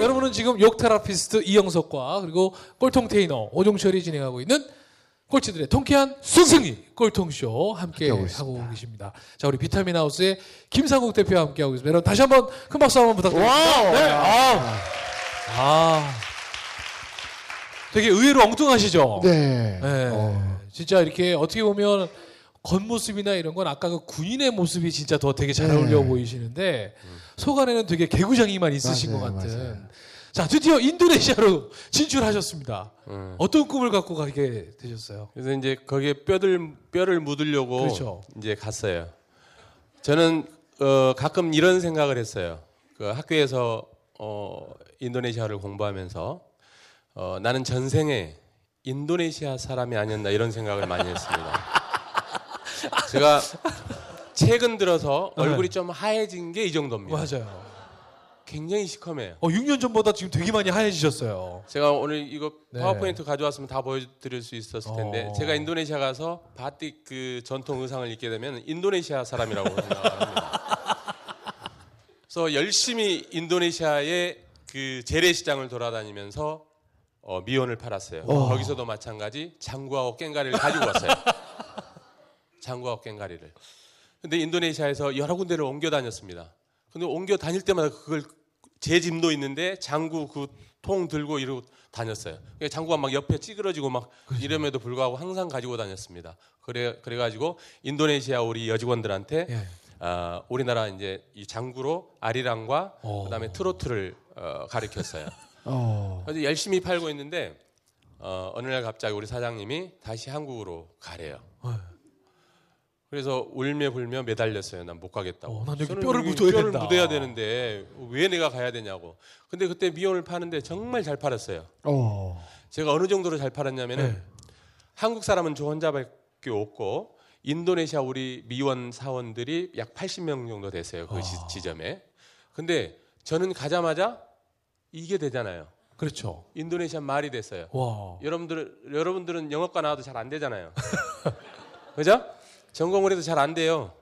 여러분은 지금 욕 테라피스트 이영석과 그리고 꼴통 테이너 오종철이 진행하고 있는 꼴찌들의 통쾌한 승승이 꼴통쇼 함께 하고 계십니다. 자, 우리 비타민 하우스의 김상국 대표와 함께 하고 있습니다. 여러분 다시 한번 큰 박수 한번 부탁드립니다. 네. 아. 아. 되게 의외로 엉뚱하시죠? 네. 네. 어. 진짜 이렇게 어떻게 보면 겉모습이나 이런 건 아까 그 군인의 모습이 진짜 더 되게 잘 네. 어울려 보이시는데 속 안에는 되게 개구장이만 있으신 맞아요, 것 같은. 맞아요. 자, 드디어 인도네시아로 진출하셨습니다. 음. 어떤 꿈을 갖고 가게 되셨어요? 그래서 이제 거기에 뼈를 뼈를 묻으려고 그렇죠. 이제 갔어요. 저는 어, 가끔 이런 생각을 했어요. 그 학교에서 어, 인도네시아를 공부하면서 어, 나는 전생에 인도네시아 사람이 아니었나 이런 생각을 많이 했습니다. 제가 최근 들어서 얼굴이 좀 하얘진 게 이 정도입니다. 네. 맞아요. 굉장히 시커매요. 어, 6년 전보다 지금 되게 많이 하얘지셨어요. 제가 오늘 이거 네. 파워포인트 가져왔으면 다 보여드릴 수 있었을 텐데 어. 제가 인도네시아 가서 바틱 그 전통 의상을 입게 되면 인도네시아 사람이라고 생각합니다. 그래서 열심히 인도네시아의 그 재래시장을 돌아다니면서 어, 미원을 팔았어요. 어. 거기서도 마찬가지 장구하고 깽가리를 가지고 왔어요. 장구하고 깽가리를. 근데 인도네시아에서 여러 군데를 옮겨 다녔습니다. 근데 옮겨 다닐 때마다 그걸 제 짐도 있는데 장구 그 통 들고 이러고 다녔어요. 그러니까 장구가 막 옆에 찌그러지고 막 이름에도 불구하고 항상 가지고 다녔습니다. 그래 그래가지고 인도네시아 우리 여직원들한테 예. 아, 우리나라 이제 이 장구로 아리랑과 어. 그다음에 트로트를 어, 가르쳤어요. 어. 그래서 열심히 팔고 있는데 어, 어느 날 갑자기 우리 사장님이 다시 한국으로 가래요. 네. 그래서 울며 불며 매달렸어요. 난 못 가겠다고. 어, 난 여기 뼈를 묻어야 뼈를 된다. 묻어야 되는데 왜 내가 가야 되냐고. 근데 그때 미원을 파는데 정말 잘 팔았어요. 어. 제가 어느 정도로 잘 팔았냐면은 네. 한국 사람은 저 혼자밖에 없고 인도네시아 우리 미원 사원들이 약 80명 정도 됐어요. 그 지- 아. 지점에. 근데 저는 가자마자 이게 되잖아요. 그렇죠. 인도네시아 말이 됐어요. 와. 여러분들 여러분들은 영어과 나와도 잘 안 되잖아요. 그죠? 전공을 해도 잘 안 돼요.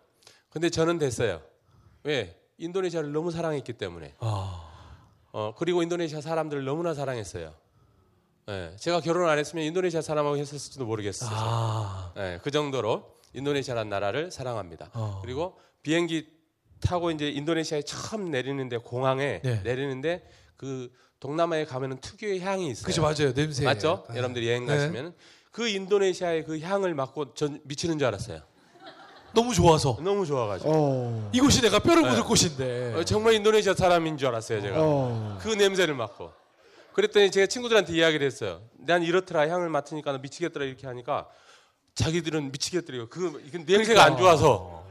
근데 저는 됐어요. 왜? 인도네시아를 너무 사랑했기 때문에. 아. 어, 그리고 인도네시아 사람들을 너무나 사랑했어요. 예, 제가 결혼 안 했으면 인도네시아 사람하고 했었을지도 모르겠어요. 아. 예, 그 정도로 인도네시아라는 나라를 사랑합니다. 어. 그리고 비행기 타고 이제 인도네시아에 처음 내리는데 공항에 네. 내리는데 그 동남아에 가면은 특유의 향이 있어요. 그죠 맞아요. 냄새. 맞죠? 네. 여러분들이 여행 네. 가시면 그 인도네시아의 그 향을 맡고 전 미치는 줄 알았어요. 너무 좋아서 너무 좋아가지고 어. 이곳이 내가 뼈를 묻을 네. 곳인데. 어, 정말 인도네시아 사람인 줄 알았어요 제가. 어. 그 냄새를 맡고. 그랬더니 제가 친구들한테 이야기를 했어요. 난 이렇더라 향을 맡으니까 너 미치겠더라 이렇게 하니까 자기들은 미치겠더래요. 그, 그 냄새가 안 좋아서.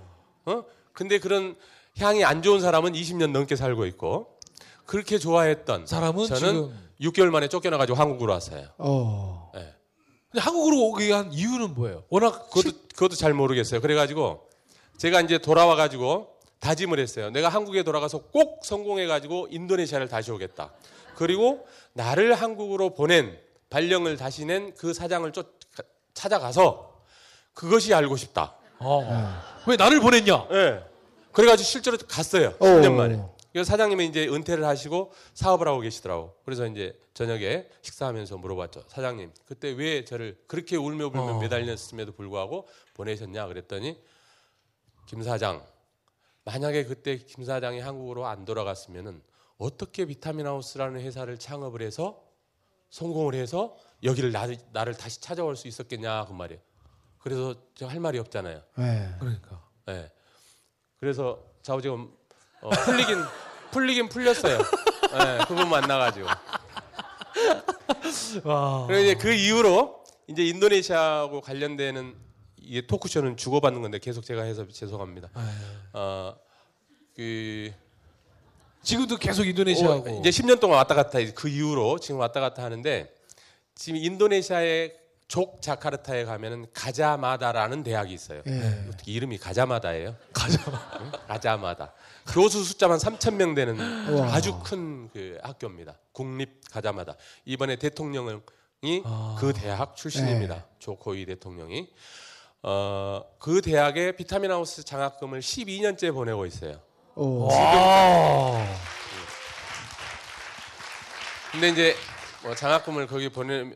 어? 근데 그런 향이 안 좋은 사람은 20년 넘게 살고 있고 그렇게 좋아했던 사람은 저는 지금 6개월 만에 쫓겨나가지고 한국으로 왔어요. 어. 예. 근데 한국으로 오게 한 이유는 뭐예요? 워낙 그것도, 그것도 잘 모르겠어요. 그래가지고 제가 이제 돌아와가지고 다짐을 했어요. 내가 한국에 돌아가서 꼭 성공해가지고 인도네시아를 다시 오겠다. 그리고 나를 한국으로 보낸 발령을 다시 낸 그 사장을 쫓 찾아가서 그것이 알고 싶다. 어. 왜 나를 보냈냐? 예. 그래가지고 실제로 갔어요. 어. 10년 만에. 그래서 사장님이 이제 은퇴를 하시고 사업을 하고 계시더라고. 그래서 이제 저녁에 식사하면서 물어봤죠. 사장님, 그때 왜 저를 그렇게 울며 불며 어. 매달렸음에도 불구하고 보내셨냐? 그랬더니 김 사장, 만약에 그때 김 사장이 한국으로 안 돌아갔으면은 어떻게 비타민 하우스라는 회사를 창업을 해서 성공을 해서 여기를 나, 나를 다시 찾아올 수 있었겠냐 그 말이에요. 그래서 저할 말이 없잖아요. 네. 그러니까. 예. 그래서 좌우지금 어, 풀리긴 풀리긴 풀렸어요. 예, 그분 만나가지고. 와. 그리고 이제 그 이후로 이제 인도네시아하고 관련되는 이 토크쇼는 주고받는 건데 계속 제가 해서 죄송합니다. 어, 그 지금도 계속 인도네시아하고 어, 이제 10년 동안 왔다 갔다 해- 그 이후로 지금 왔다 갔다 하는데 지금 인도네시아에 족 자카르타에 가면은 가자마다라는 대학이 있어요. 예. 어떻게 이름이 가자마다예요? 가자마. 가자마다. 교수 숫자만 3천 명 되는 우와. 아주 큰 그 학교입니다. 국립 가자마다. 이번에 대통령이 그 대학 출신입니다. 네. 조코이 대통령이. 어, 그 대학에 비타민 하우스 장학금을 12년째 보내고 있어요. 오. 와. 근데 이제 뭐 장학금을 거기 보내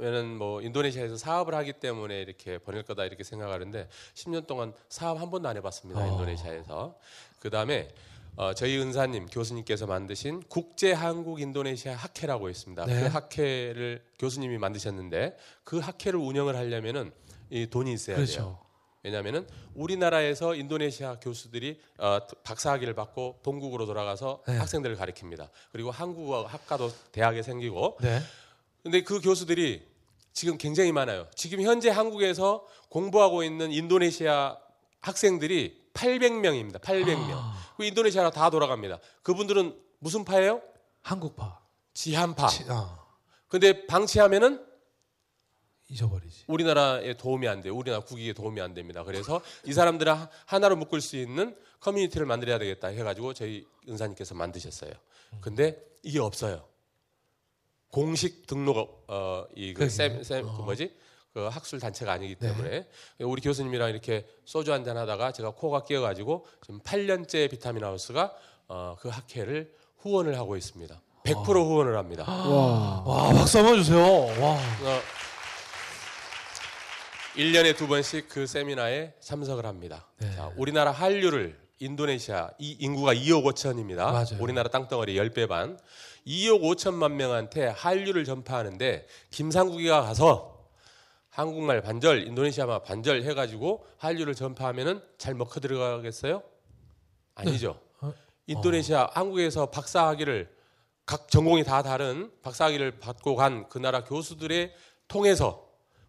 면은 뭐 인도네시아에서 사업을 하기 때문에 이렇게 보낼 거다 이렇게 생각하는데 10년 동안 사업 한 번도 안 해봤습니다 어. 인도네시아에서. 그 다음에 어, 저희 은사님 교수님께서 만드신 국제 한국 인도네시아 학회라고 있습니다. 네. 그 학회를 교수님이 만드셨는데 그 학회를 운영을 하려면은 이 돈이 있어야 돼요. 그렇죠. 왜냐하면은 우리나라에서 인도네시아 교수들이 어, 박사학위를 받고 본국으로 돌아가서 네. 학생들을 가르칩니다. 그리고 한국어 학과도 대학에 생기고. 네. 근데 그 교수들이 지금 굉장히 많아요. 지금 현재 한국에서 공부하고 있는 인도네시아 학생들이 800명입니다. 800명. 아. 그 인도네시아가 다 돌아갑니다. 그분들은 무슨 파예요? 한국파. 지한파. 치- 아, 근데 방치하면은 잊어버리지. 우리나라에 도움이 안 돼요. 우리나라 국익에 도움이 안 됩니다. 그래서 이 사람들을 하- 하나로 묶을 수 있는 커뮤니티를 만들어야 되겠다 해가지고 저희 은사님께서 만드셨어요. 근데 이게 없어요. 공식 등록 어이그 그러게요. 쌤, 쌤, 그 어. 뭐지? 그 학술 단체가 아니기 네. 때문에 우리 교수님이랑 이렇게 소주 한잔 하다가 제가 코가 끼어가지고 지금 8년째 비타민 하우스가 어, 그 학회를 후원을 하고 있습니다. 100% 후원을 합니다. 와. 와, 박수 한번 주세요. 와. 어, 1년에 두 번씩 그 세미나에 참석을 합니다. 네. 자, 우리나라 한류를 인도네시아 이 인구가 2억 5천입니다. 맞아요. 우리나라 땅덩어리 10배 반. 2억 5천만 명한테 한류를 전파하는데 김상국이가 가서 한국말 반절, 인도네시아말 반절 해가지고 한류를 전파하면은 잘 먹혀 들어가겠어요? 아니죠. 어? 인도네시아 한국에서 박사학위를 각 전공이 다 다른 박사학위를 받고 간 그 나라 교수들의 통해서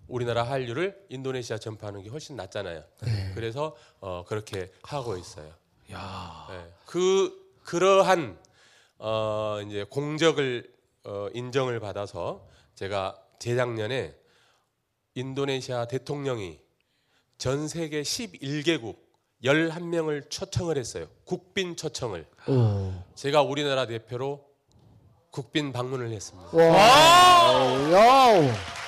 우리나라 한류를 인도네시아 전파하는 게 훨씬 낫잖아요. 네. 그래서 어, 그렇게 하고 있어요. 야. 네. 그 그러한 어, 이제 공적을 어, 인정을 받아서 제가 재작년에 인도네시아 대통령이 전 세계 11개국 11명을 초청을 했어요. 국빈 초청을. 오. 제가 우리나라 대표로 국빈 방문을 했습니다. 와. 야우.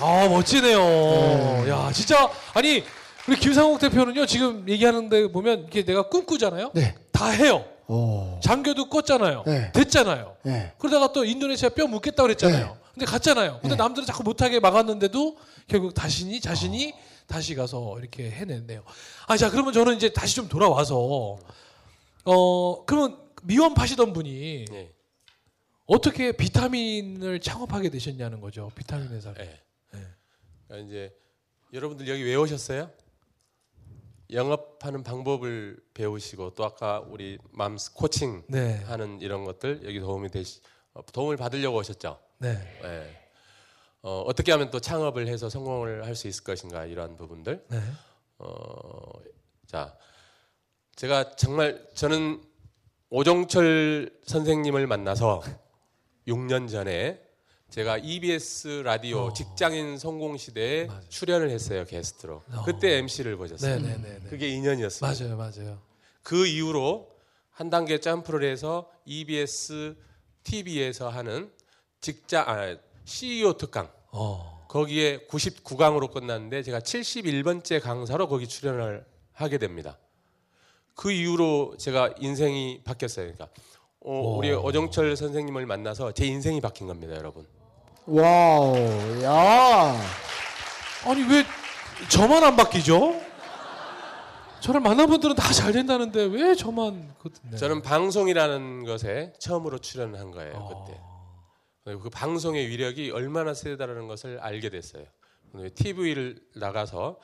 아, 멋지네요. 네. 야, 진짜 아니 우리 김상욱 대표는요 지금 얘기하는데 보면 이게 내가 꿈꾸잖아요. 네. 다 해요. 오. 장교도 껐잖아요. 네. 됐잖아요. 예. 그러다가 또 인도네시아 뼈 묻겠다 그랬잖아요. 네. 근데 갔잖아요. 근데 네. 남들은 자꾸 못하게 막았는데도 결국 자신이 자신이 다시 가서 이렇게 해냈네요. 아, 자 그러면 저는 이제 다시 좀 돌아와서 어 그러면 미원 파시던 분이 예. 어떻게 비타민을 창업하게 되셨냐는 거죠. 비타민 회사. 를 예. 네. 그러니까 이제 여러분들 여기 왜 오셨어요? 영업하는 방법을 배우시고 또 아까 우리 맘스 코칭 네. 하는 이런 것들 여기 도움이 되시 어, 도움을 받으려고 오셨죠. 네. 예. 어, 어떻게 하면 또 창업을 해서 성공을 할 수 있을 것인가 이러한 부분들. 네. 어, 자, 제가 정말 저는 오종철 선생님을 만나서 6년 전에 제가 EBS 라디오 어. 직장인 성공 시대에 맞아요. 출연을 했어요 게스트로. 어. 그때 MC를 보셨어요. 네, 네, 네, 네. 그게 인연이었어요. 맞아요. 맞아요. 그 이후로 한 단계 점프를 해서 EBS TV에서 하는 직장 아, CEO 특강 어. 거기에 99강으로 끝났는데 제가 71번째 강사로 거기 출연을 하게 됩니다. 그 이후로 제가 인생이 바뀌었어요. 그러니까 어, 우리 오. 어정철 선생님을 만나서 제 인생이 바뀐 겁니다, 여러분. wow. 야. 아니 왜 저만 안 바뀌죠? 저를 만난 분들은 다 잘 된다는데 왜 저만 그 네. 저는 방송이라는 것에 처음으로 출연한 거예요, 어. 그때. 그리고 그 방송의 위력이 얼마나 세다라는 것을 알게 됐어요. TV를 나가서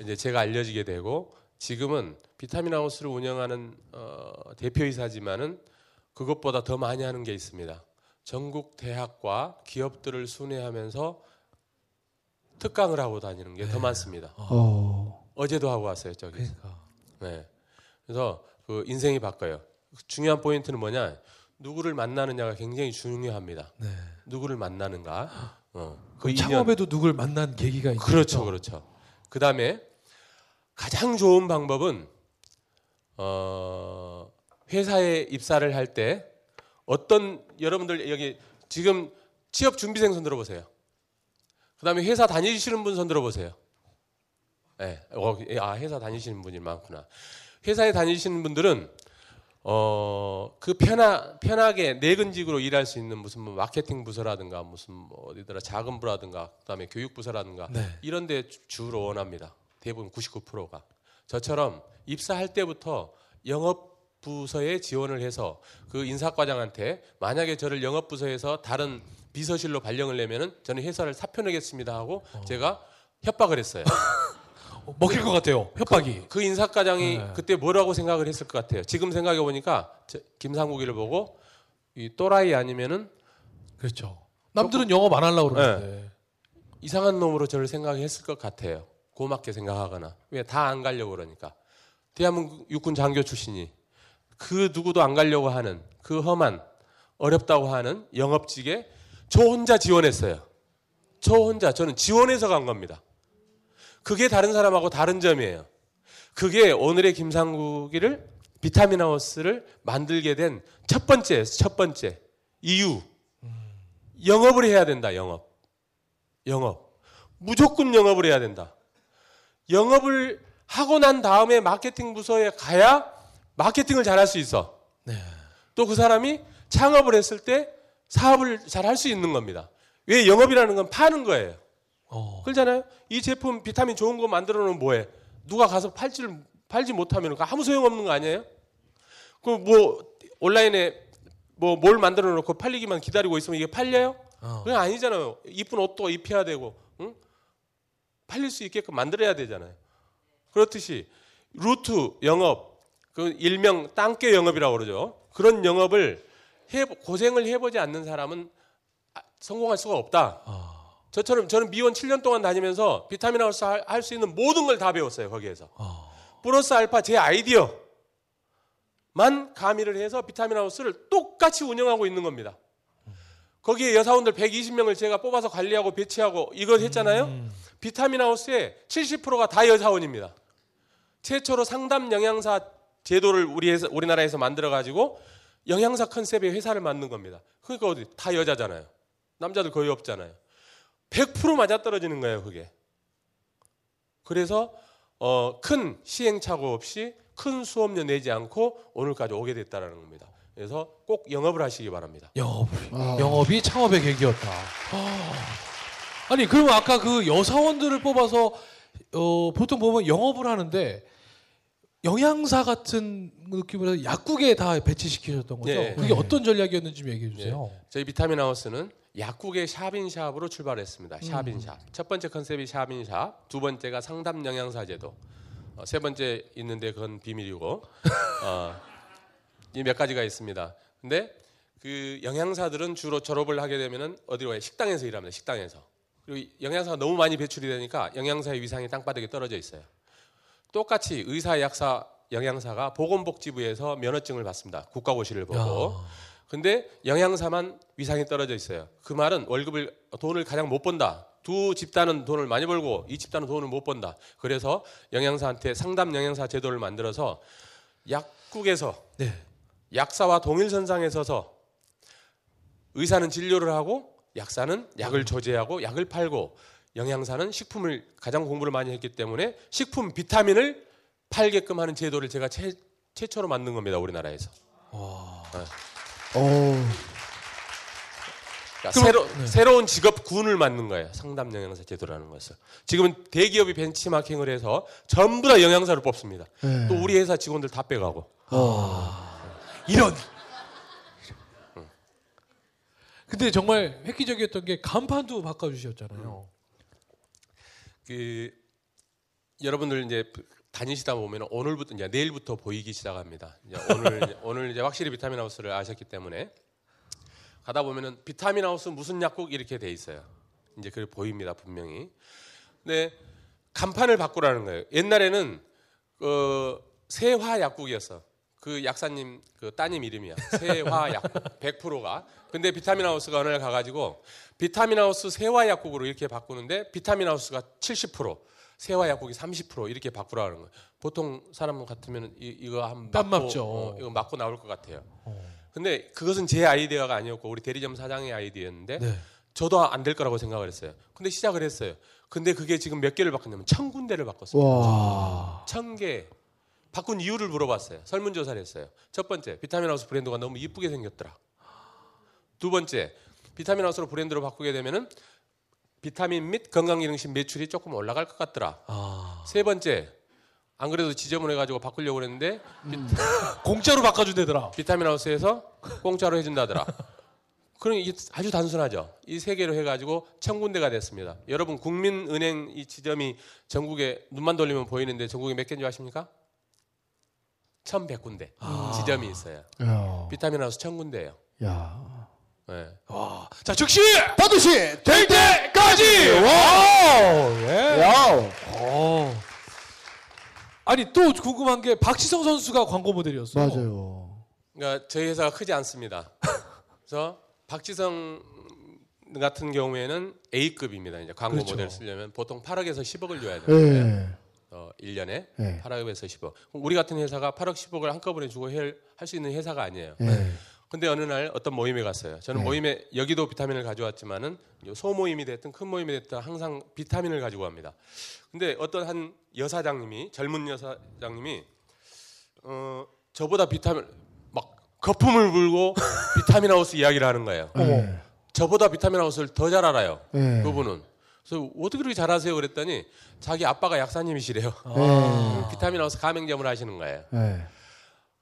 이제 제가 알려지게 되고 지금은 비타민 하우스를 운영하는 어, 대표이사지만은 그것보다 더 많이 하는 게 있습니다. 전국 대학과 기업들을 순회하면서 특강을 하고 다니는 게더 많습니다. 오. 어제도 하고 왔어요, 저기. 그러니까 네. 그래서 그 인생이 바뀌어요. 중요한 포인트는 뭐냐? 누구를 만나느냐가 굉장히 중요합니다. 네. 누구를 만나는가? 어, 그그 2년. 창업에도 누굴 만난 계기가 있죠. 그렇죠, 그렇죠. 그 다음에 가장 좋은 방법은 어, 회사에 입사를 할 때 어떤 여러분들 여기 지금 취업 준비생 손 들어보세요. 그 다음에 회사 다니시는 분 손 들어보세요. 네, 어, 아 회사 다니시는 분이 많구나. 회사에 다니시는 분들은 어, 그 편하, 편하게 내근직으로 일할 수 있는 무슨 뭐 마케팅 부서라든가 무슨 뭐 어디더라 작은 부라든가 그다음에 교육 부서라든가 네. 이런 데 주- 주로 원합니다. 대부분 99%가. 저처럼 입사할 때부터 영업 부서에 지원을 해서 그 인사과장한테 만약에 저를 영업 부서에서 다른 비서실로 발령을 내면은 저는 회사를 사표 내겠습니다 하고 제가 협박을 했어요. 어, 먹힐 것 같아요. 협박이. 그 인사과장이 네. 그때 뭐라고 생각을 했을 것 같아요. 지금 생각해 보니까 김상국이를 보고 이 또라이 아니면은 그렇죠. 남들은 영업 안 하려고 그러는데. 이상한 놈으로 저를 생각했을 것 같아요. 고맙게 생각하거나 왜 다 안 가려고 그러니까 대한민국 육군 장교 출신이 그 누구도 안 가려고 하는 그 험한 어렵다고 하는 영업직에 저 혼자 지원했어요. 저 혼자 저는 지원해서 간 겁니다. 그게 다른 사람하고 다른 점이에요. 그게 오늘의 김상국이를 비타민 하우스를 만들게 된 첫 번째 첫 번째 이유 영업을 해야 된다 영업 영업 무조건 영업을 해야 된다 영업을 하고 난 다음에 마케팅 부서에 가야 마케팅을 잘할 수 있어 네. 또그 사람이 창업을 했을 때 사업을 잘 할 수 있는 겁니다 왜 영업이라는 건 파는 거예요 어. 그렇잖아요. 이 제품 비타민 좋은 거 만들어 놓으면 뭐해? 누가 가서 팔지를 팔지 못하면 그 아무 소용 없는 거 아니에요? 그 뭐 온라인에 뭐 뭘 만들어 놓고 팔리기만 기다리고 있으면 이게 팔려요? 어. 그건 아니잖아요. 이쁜 옷도 입혀야 되고, 응? 팔릴 수 있게끔 만들어야 되잖아요. 그렇듯이 루트 영업, 그 일명 땅개 영업이라고 그러죠. 그런 영업을 해 고생을 해보지 않는 사람은 아, 성공할 수가 없다. 아. 저처럼 저는 미원 7년 동안 다니면서 비타민 하우스 할 수 있는 모든 걸 다 배웠어요 거기에서 어. 플러스 알파 제 아이디어만 가미를 해서 비타민 하우스를 똑같이 운영하고 있는 겁니다 거기에 여사원들 120명을 제가 뽑아서 관리하고 배치하고 이걸 했잖아요 음. 비타민 하우스의 70%가 다 여사원입니다 최초로 상담 영양사 제도를 우리 우리나라에서 만들어 가지고 영양사 컨셉의 회사를 만든 겁니다 그러니까 어디 다 여자잖아요 남자들 거의 없잖아요 100% 맞아 떨어지는 거예요, 그게. 그래서 어, 큰 시행착오 없이 큰 수업료 내지 않고 오늘까지 오게 됐다라는 겁니다. 그래서 꼭 영업을 하시기 바랍니다. 영업이 아. 영업이 창업의 계기였다. 아. 아니 그러면 아까 그 여사원들을 뽑아서 어, 보통 보면 영업을 하는데 영양사 같은 느낌으로 약국에 다 배치시키셨던 거죠. 네. 그게 어떤 전략이었는지 좀 얘기해 주세요. 저희 비타민 하우스는 약국의 샵인샵으로 출발했습니다. 샵인샵. 첫 번째 컨셉이 샵인샵, 두 번째가 상담 영양사 제도, 어, 세 번째 있는데 그건 비밀이고 어, 이몇 가지가 있습니다. 근데 그 영양사들은 주로 졸업을 하게 되면은 어디로 가요? 식당에서 일합니다. 식당에서. 그리고 이 영양사가 너무 많이 배출이 되니까 영양사의 위상이 땅바닥에 떨어져 있어요. 똑같이 의사, 약사, 영양사가 보건복지부에서 면허증을 받습니다. 국가고시를 보고. 야. 근데 영양사만 위상이 떨어져 있어요. 그 말은 월급을 돈을 가장 못 번다. 두 집단은 돈을 많이 벌고 이 집단은 돈을 못 번다. 그래서 영양사한테 상담 영양사 제도를 만들어서 약국에서 네. 약사와 동일선상에 서서 의사는 진료를 하고 약사는 약을 조제하고 약을 팔고 영양사는 식품을 가장 공부를 많이 했기 때문에 식품 비타민을 팔게끔 하는 제도를 제가 최, 최초로 만든 겁니다. 우리나라에서. 오. 그러니까 그럼- 새로, 네. 새로운 직업군을 만든 거예요. 상담 영양사 제도라는 것을. 지금은 대기업이 벤치마킹을 해서 전부 다 영양사를 뽑습니다. 네. 또 우리 회사 직원들 다 빼가고. 이런. 근데 정말 획기적이었던 게 간판도 바꿔주셨잖아요. 그 여러분들 이제 다니시다 보면 오늘부터 이제 내일부터 보이기 시작합니다. 이제 오늘 이제 오늘 이제 확실히 비타민 하우스를 아셨기 때문에 가다 보면은 비타민 하우스 무슨 약국 이렇게 돼 있어요. 이제 그 보입니다 분명히. 근데 간판을 바꾸라는 거예요. 옛날에는 그 세화 약국이었어. 그 약사님 그 따님 이름이야. 세화 약국 100%가. 근데 비타민 하우스가 어느 날 가가지고 비타민 하우스 세화 약국으로 이렇게 바꾸는데 비타민 하우스가 70% 세화 약국이 30% 이렇게 바꾸라는 거예요. 보통 사람 같으면 이, 이거 한땀 맞고, 맞죠. 어, 이거 맞고 나올 것 같아요. 근데 그것은 제 아이디어가 아니었고 우리 대리점 사장의 아이디어였는데 네. 저도 안 될 거라고 생각을 했어요. 근데 시작을 했어요. 근데 그게 지금 몇 개를 바꿨냐면 천 군데를 바꿨어요. 와. 천 개. 바꾼 이유를 물어봤어요. 설문조사를 했어요. 첫 번째, 비타민 하우스 브랜드가 너무 이쁘게 생겼더라. 두 번째, 비타민 하우스로 브랜드로 바꾸게 되면은 비타민 및 건강기능식 매출이 조금 올라갈 것 같더라. 아. 세 번째, 안 그래도 지저분해가지고 바꾸려고 했는데 공짜로 바꿔준대더라. 비타민 하우스에서 공짜로 해준다더라. 그럼 이게 아주 단순하죠. 이 세 개로 해가지고 천 군데가 됐습니다. 여러분 국민은행 이 지점이 전국에 눈만 돌리면 보이는데 전국에 몇 개인지 아십니까? 천백 군데 지점이 있어요. 야. 비타민 하우스 천 군데예요. 야. 네. 와. 자, 즉시 반드시 될 때까지. 와. 예. wow. 어. 아니 또 궁금한 게 박지성 선수가 광고 모델이었어요. 맞아요. 그러니까 저희 회사가 크지 않습니다. 그래서 박지성 같은 경우에는 A급입니다. 이제 광고 그렇죠. 모델 쓰려면 보통 8억에서 10억을 줘야 예. 돼요. 어, 1년에 네. 8억에서 10억. 그럼 우리 같은 회사가 8억 10억을 한꺼번에 주고 할 수 있는 회사가 아니에요. 예. 근데 어느 날 어떤 모임에 갔어요. 저는 네. 모임에 여기도 비타민을 가져왔지만은 소 모임이 됐든 큰 모임이 됐든 항상 비타민을 가지고 갑니다. 근데 어떤 한 여사장님이 젊은 여사장님이 어 저보다 비타민 막 거품을 불고 비타민 하우스 이야기를 하는 거예요. 예. 저보다 비타민 하우스를 더 잘 알아요. 예. 그분은. 그래서 어떻게 그렇게 잘하세요? 그랬더니 자기 아빠가 약사님이시래요. 예. 비타민 하우스 가맹점을 하시는 거예요. 예.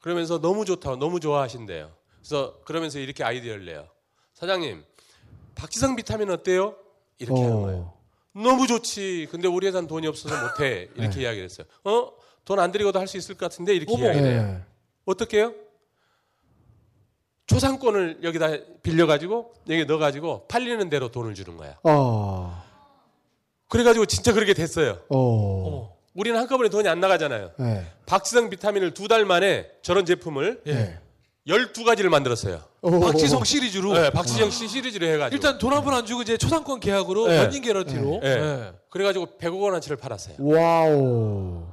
그러면서 너무 좋다, 너무 좋아하신대요. 그래서 그러면서 이렇게 아이디어를 내요. 사장님, 박지성 비타민 어때요? 이렇게 하는 거예요. 너무 좋지. 근데 우리 회사는 돈이 없어서 못해. 이렇게 이야기를 했어요. 어? 돈 안 들이고도 할 수 있을 것 같은데 이렇게 어머. 이야기를 해요. 예. 어떻게 해요? 초상권을 여기다 빌려가지고 여기 넣어가지고 팔리는 대로 돈을 주는 거야. 어. 그래가지고 진짜 그렇게 됐어요. 어. 어머. 우리는 한꺼번에 돈이 안 나가잖아요. 예. 박지성 비타민을 두 달 만에 저런 제품을 예. 12가지를 만들었어요. 오. 박지성 시리즈로 네, 박지성 씨 시리즈로 해가지고. 일단 돈 한 푼 안 주고 이제 초상권 계약으로 네. 런닝 개런티로. 네. 예. 그래가지고 100억 원어치를 팔았어요. wow.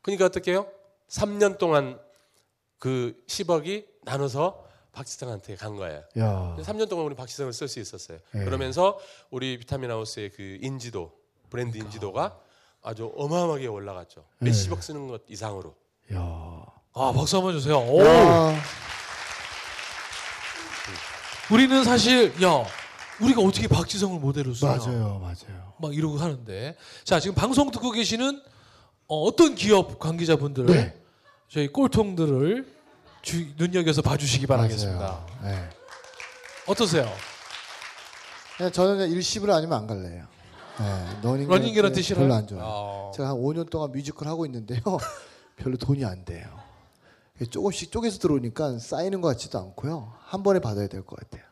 그러니까 어떻게 해요? 3년 동안 그 10억이 나눠서 박지성한테 간 거예요. 야. 3년 동안 우리 박지성을 쓸 수 있었어요. 네. 그러면서 우리 비타민 하우스의 그 인지도, 브랜드 그러니까. 인지도가 아주 어마어마하게 올라갔죠. 네. 몇십억 쓰는 것 이상으로. 야. 아 박수 한번 주세요. 오. 야. 우리는 사실 야 우리가 어떻게 박지성을 모델로 쓰냐. 맞아요. 맞아요. 막 이러고 하는데 자 지금 방송 듣고 계시는 어, 떤 기업 관계자분들 네. 저희 꼴통들을 주, 눈여겨서 봐주시기 바라겠습니다. 예. 어떠세요? 저는 일시불 아니면 안 갈래요. 예. 러닝, 러닝 개런티 싫어요? 별로 안 좋아요. 아, 제가 한 5년 동안 뮤지컬 하고 있는데요. 별로 돈이 안 돼요. 조금씩 쪼개서 들어오니까 쌓이는 것 같지도 않고요. 한 번에 받아야 될 것 같아요.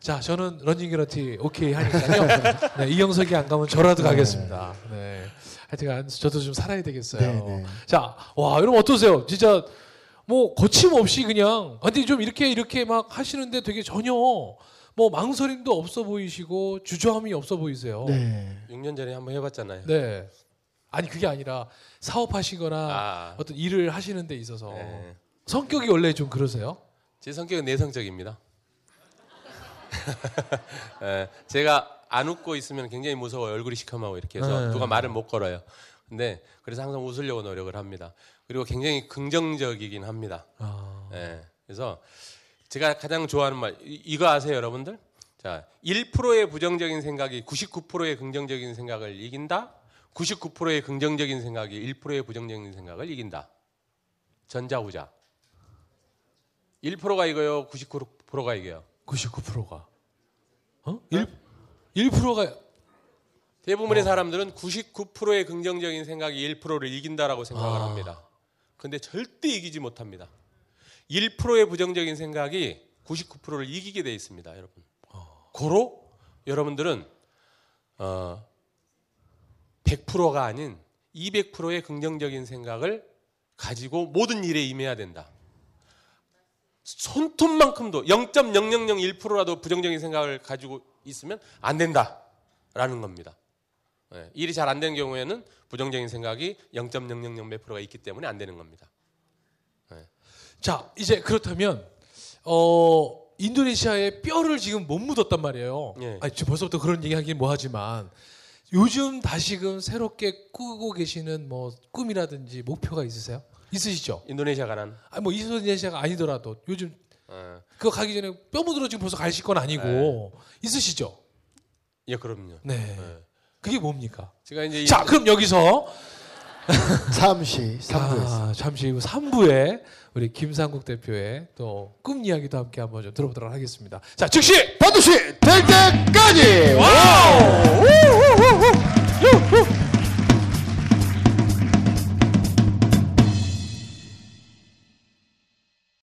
자 저는 런닝 게런티 오케이 하니까요. 네, 이영석이 안 가면 저라도 네. 가겠습니다. 네. 하여튼 저도 좀 살아야 되겠어요. 네, 네. 자, 와, 여러분 어떠세요? 진짜 뭐 거침없이 그냥 아, 근데 좀 이렇게 이렇게 막 하시는데 되게 전혀 뭐 망설임도 없어 보이시고 주저함이 없어 보이세요. 네. 6년 전에 한번 해봤잖아요. 네. 아니 그게 아니라 사업하시거나 아, 어떤 일을 하시는 데 있어서 네. 성격이 원래 좀 그러세요? 제 성격은 내성적입니다. 예, 제가 안 웃고 있으면 굉장히 무서워 요 얼굴이 시커멓고 이렇게 해서 네. 누가 말을 못 걸어요. 근데 그래서 항상 웃으려고 노력을 합니다. 그리고 굉장히 긍정적이긴 합니다. 아, 예, 그래서 제가 가장 좋아하는 말 이- 이거 아세요, 여러분들? 자, 1%의 부정적인 생각이 99%의 긍정적인 생각을 이긴다. 99%의 긍정적인 생각이 1%의 부정적인 생각을 이긴다. 전자후자. 1%가 이거요, 99%가 이겨요. 99%가 어? 1 1%가 대부분의 사람들은 99%의 긍정적인 생각이 1%를 이긴다라고 생각을 아. 합니다. 근데 절대 이기지 못합니다. 1%의 부정적인 생각이 99%를 이기게 돼 있습니다, 여러분. 고로 여러분들은 어 100%가 아닌 200%의 긍정적인 생각을 가지고 모든 일에 임해야 된다. 손톱만큼도 0.0001%라도 부정적인 생각을 가지고 있으면 안 된다라는 겁니다. 예, 일이 잘 안 되는 경우에는 부정적인 생각이 0.000 몇 프로가 있기 때문에 안 되는 겁니다. 자, 이제 그렇다면 어 인도네시아에 뼈를 지금 못 묻었단 말이에요. 예. 아니, 지금 벌써부터 그런 얘기 하긴 뭐 하지만 요즘 다시금 새롭게 꾸고 계시는 뭐 꿈이라든지 목표가 있으세요? 있으시죠? 인도네시아 가난 아니 뭐 인도네시아가 아니더라도 요즘 어, 그거 가기 전에 뼈 묻으러 지금 벌써 가실 건 아니고 있으시죠? 예 그럼요. 네. 예. 그게 뭡니까? 제가 이제 이- 자, 그럼 여기서 잠시 3부에서 아, 잠시 후 3부에 우리 김상국 대표의 또 꿈 이야기도 함께 한번 좀 들어보도록 하겠습니다. 자, 즉시 반드시 될 때까지 와우! 우후후후!